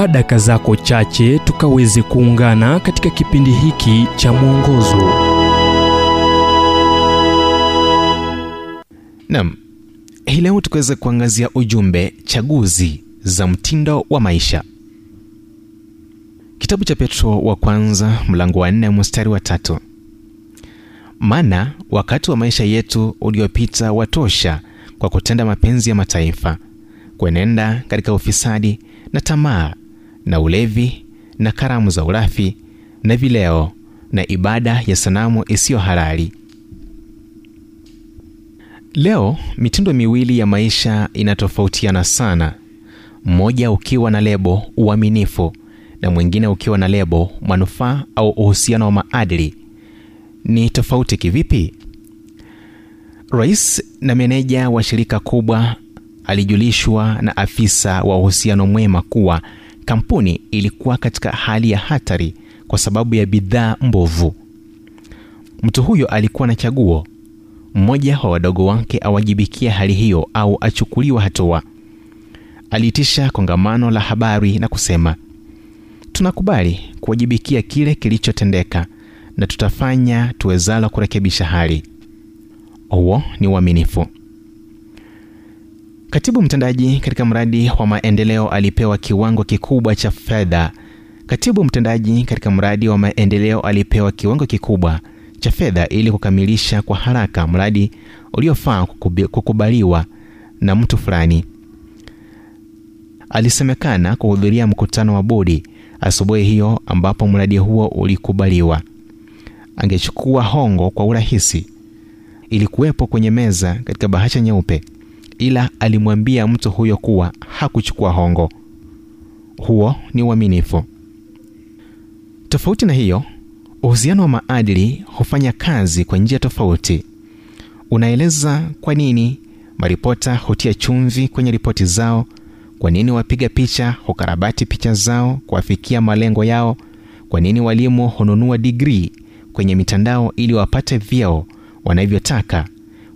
chukua daka zako chache tukaweze kuungana katika kipindi hiki cha mwongozo. Nam hii leo tukiweza kuangazia ujumbe chaguzi za mtindo wa maisha. Kitabu cha petro wa kwanza mlango wa nne mstari wa tatu. Maana wakati wa maisha yetu uliopita watosha kwa kutenda mapenzi ya mataifa kuenenda katika ufisadi na tamaa na ulevi na karamu za urafi na vileo na ibada ya sanamu isiyo halali. Leo mitindo miwili ya maisha inatofautiana sana. Mmoja ukiwa na lebo uaminifu na mwingine ukiwa na lebo manufaa au uhusiano wa maadili. Ni tofauti kivipi? Rais na meneja wa shirika kubwa alijulishwa na afisa wa uhusiano mwema kuwa kampuni ilikuwa katika hali ya hatari kwa sababu ya bidhaa mbovu. Mtu huyo alikuwa na chaguo. Mmoja wa wadogo wake awajibikia hali hiyo au achukuliwa hatua. Aliitisha kongamano la habari na kusema tunakubali kuwajibikia kile kilichotendeka na tutafanya tuwezalo kurekebisha hali. Huo ni uaminifu katibu mtendaji katika mradi wa maendeleo alipewa kiwango kikubwa cha fedha. Katibu mtendaji katika mradi wa maendeleo alipewa kiwango kikubwa cha fedha ili kukamilisha kwa haraka mradi uliofaa kukubaliwa na mtu fulani. Alisemekana kuhudhuria mkutano wa bodi asubuhi hiyo ambapo mradi huo ulikubaliwa. Angechukua hongo kwa urahisi. Ilikuwepo kwenye meza katika bahasha nyeupe ila alimwambia mtu huyo kuwa hakuchukua hongo. Huo ni uaminifu. Tofauti na hiyo uhusiano wa maadili hufanya kazi kwa njia tofauti. Unaeleza kwa nini maripota hutia chumvi kwenye ripoti zao kwa nini wapiga picha hukarabati picha zao kuwafikia malengo yao kwa nini walimu hununua digrii kwenye mitandao ili wapate vyeo wanavyotaka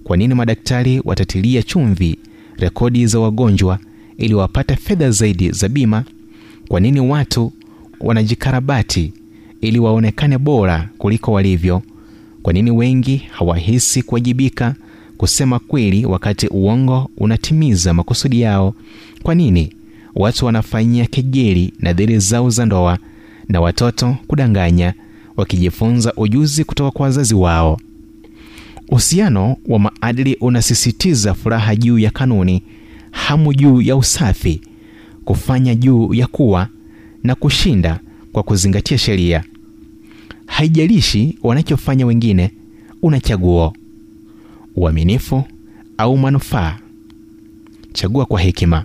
kwa nini madaktari watatilia chumvi rekodi za wagonjwa ili wapate fedha zaidi za bima? Kwa nini watu wanajikarabati ili waonekane bora kuliko walivyo? Kwa nini wengi hawahisi kuwajibika kusema kweli wakati uongo unatimiza makusudi yao? Kwa nini watu wanafanyia kejeli nadhiri zao za ndoa na watoto kudanganya wakijifunza ujuzi kutoka kwa wazazi wao uhusiano wa maadili unasisitiza furaha juu ya kanuni hamu juu ya usafi kufanya juu ya kuwa na kushinda kwa kuzingatia sheria. Haijalishi wanachofanya wengine una chaguo uaminifu au manufaa. Chagua kwa hekima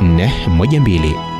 412